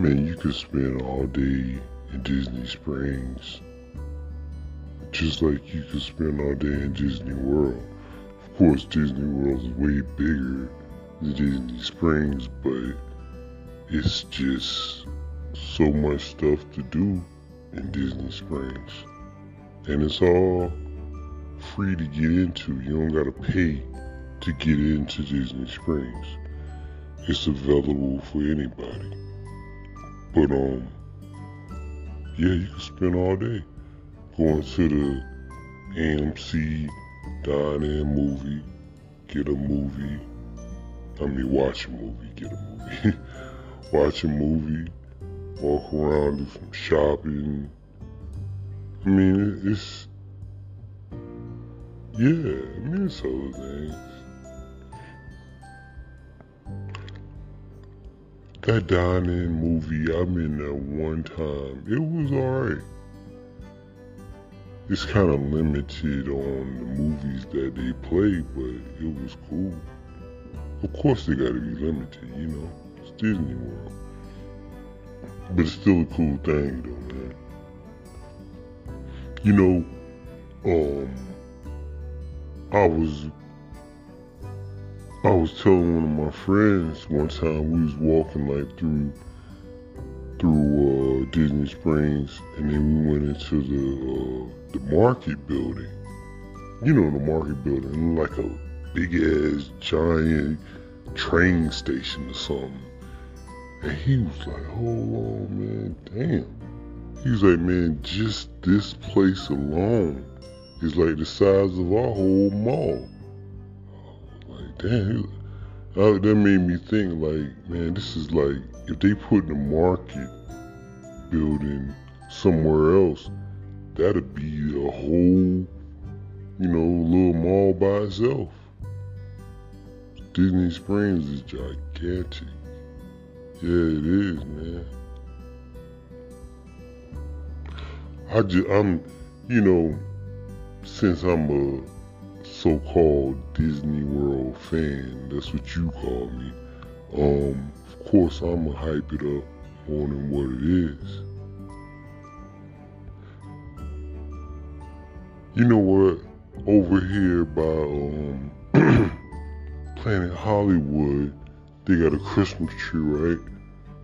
Man, you could spend all day in Disney Springs. Just like you could spend all day in Disney World. Of course, Disney World is way bigger than Disney Springs, but it's just so much stuff to do in Disney Springs. And it's all free to get into. You don't gotta pay to get into Disney Springs. It's available for anybody. But um yeah, you can spend all day going to the AMC dine-in movie, get a movie. I mean, watch a movie, get a movie. watch a movie, walk around, do some shopping. I mean, it's yeah, I mean, it's other things. That dine-in movie, I'm in there one time. It was alright. It's kind of limited on the movies that they play, but it was cool. Of course, they got to be limited, you know. It's Disney World, but it's still a cool thing, though, man. You know, um, I was I was telling one of my friends one time we was walking like through through uh, Disney Springs, and then we went into the uh, the market building. You know the market building, like a big ass giant train station or something. And he was like, "Hold on, man, damn." He was like, "Man, just this place alone is like the size of our whole mall." Damn, uh, that made me think like, man, this is like if they put the market building somewhere else, that'd be a whole, you know, little mall by itself. Disney Springs is gigantic. Yeah, it is, man. I just, I'm, you know, since I'm a so-called Disney World fan. That's what you call me. Um, of course, I'ma hype it up more than what it is. You know what? Over here by um, Planet Hollywood, they got a Christmas tree, right?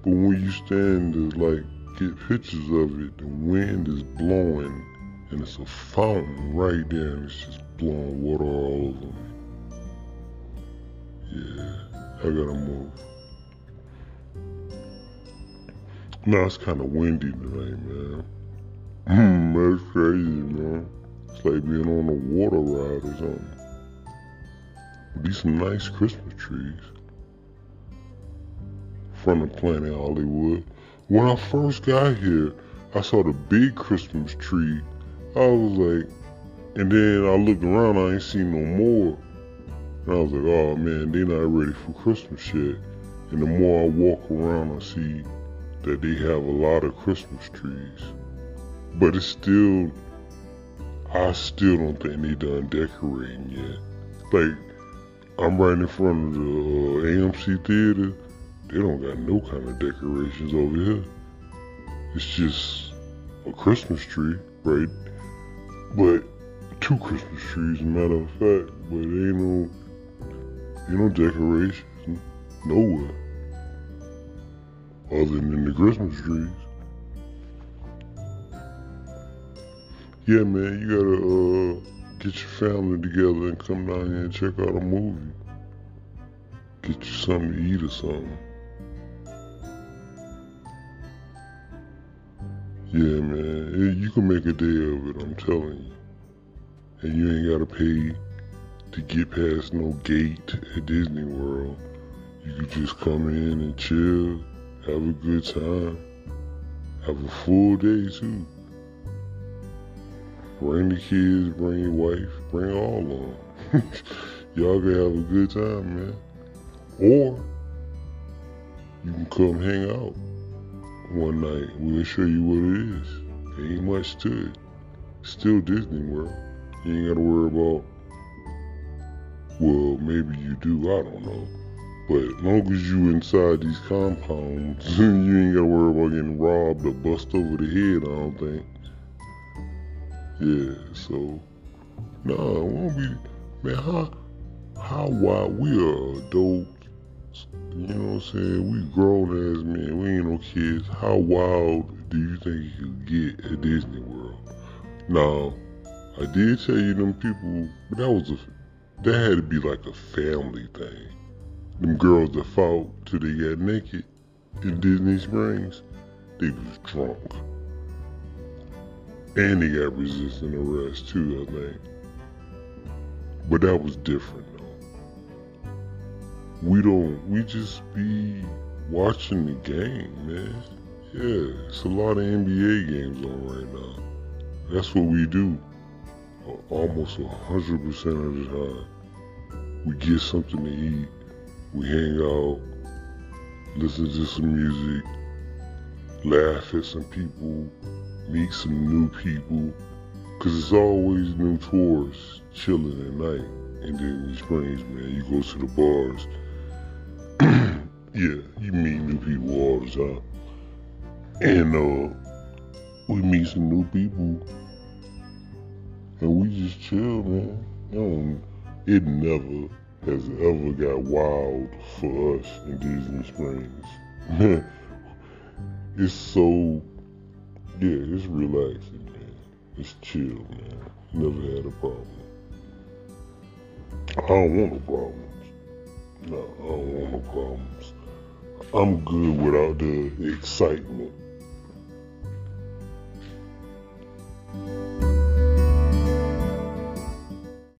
But when you stand to like get pictures of it, the wind is blowing and it's a fountain right there and it's just blowing water all over me. Yeah, I gotta move. Now it's kind of windy tonight, man. Hmm, that's crazy, man. It's like being on a water ride or something. Some nice Christmas trees. From the planet Hollywood. When I first got here, I saw the big Christmas tree. I was like, and then I looked around, I ain't seen no more. And I was like, oh man, they not ready for Christmas yet. And the more I walk around, I see that they have a lot of Christmas trees. But it's still, I still don't think they done decorating yet. Like, I'm right in front of the uh, AMC theater. They don't got no kind of decorations over here. It's just a Christmas tree, right? But two Christmas trees, matter of fact, but ain't no ain't no decorations nowhere other than the Christmas trees. Yeah, man, you gotta uh, get your family together and come down here and check out a movie. Get you something to eat or something. Yeah, man, you can make a day of it, I'm telling you and you ain't gotta pay to get past no gate at Disney World. You can just come in and chill, have a good time, have a full day too. Bring the kids, bring your wife, bring all of them. Y'all can have a good time, man. Or you can come hang out one night. We'll show you what it is. Ain't much to it. Still Disney World. You ain't gotta worry about, well, maybe you do, I don't know. But as long as you inside these compounds, you ain't gotta worry about getting robbed or bust over the head, I don't think. Yeah, so nah, it won't be man, how how wild we are adults. You know what I'm saying? We grown ass men, we ain't no kids. How wild do you think you could get at Disney World? Now, I did tell you them people, but that was a that had to be like a family thing. Them girls that fought till they got naked in Disney Springs, they was drunk. And they got resisting arrest too, I think. But that was different. We don't, we just be watching the game, man. Yeah, it's a lot of NBA games on right now. That's what we do. Almost 100% of the time. We get something to eat we hang out, listen to some music, laugh at some people, meet some new people. Cause it's always new tours chilling at night. And then in the Springs, man, you go to the bars. Yeah, you meet new people all the time. And uh we meet some new people. And we just chill, man. Know, it never has ever got wild for us in Disney Springs. it's so, yeah, it's relaxing, man. It's chill, man. Never had a problem. I don't want no problems. No, I don't want no problems. I'm good without the excitement.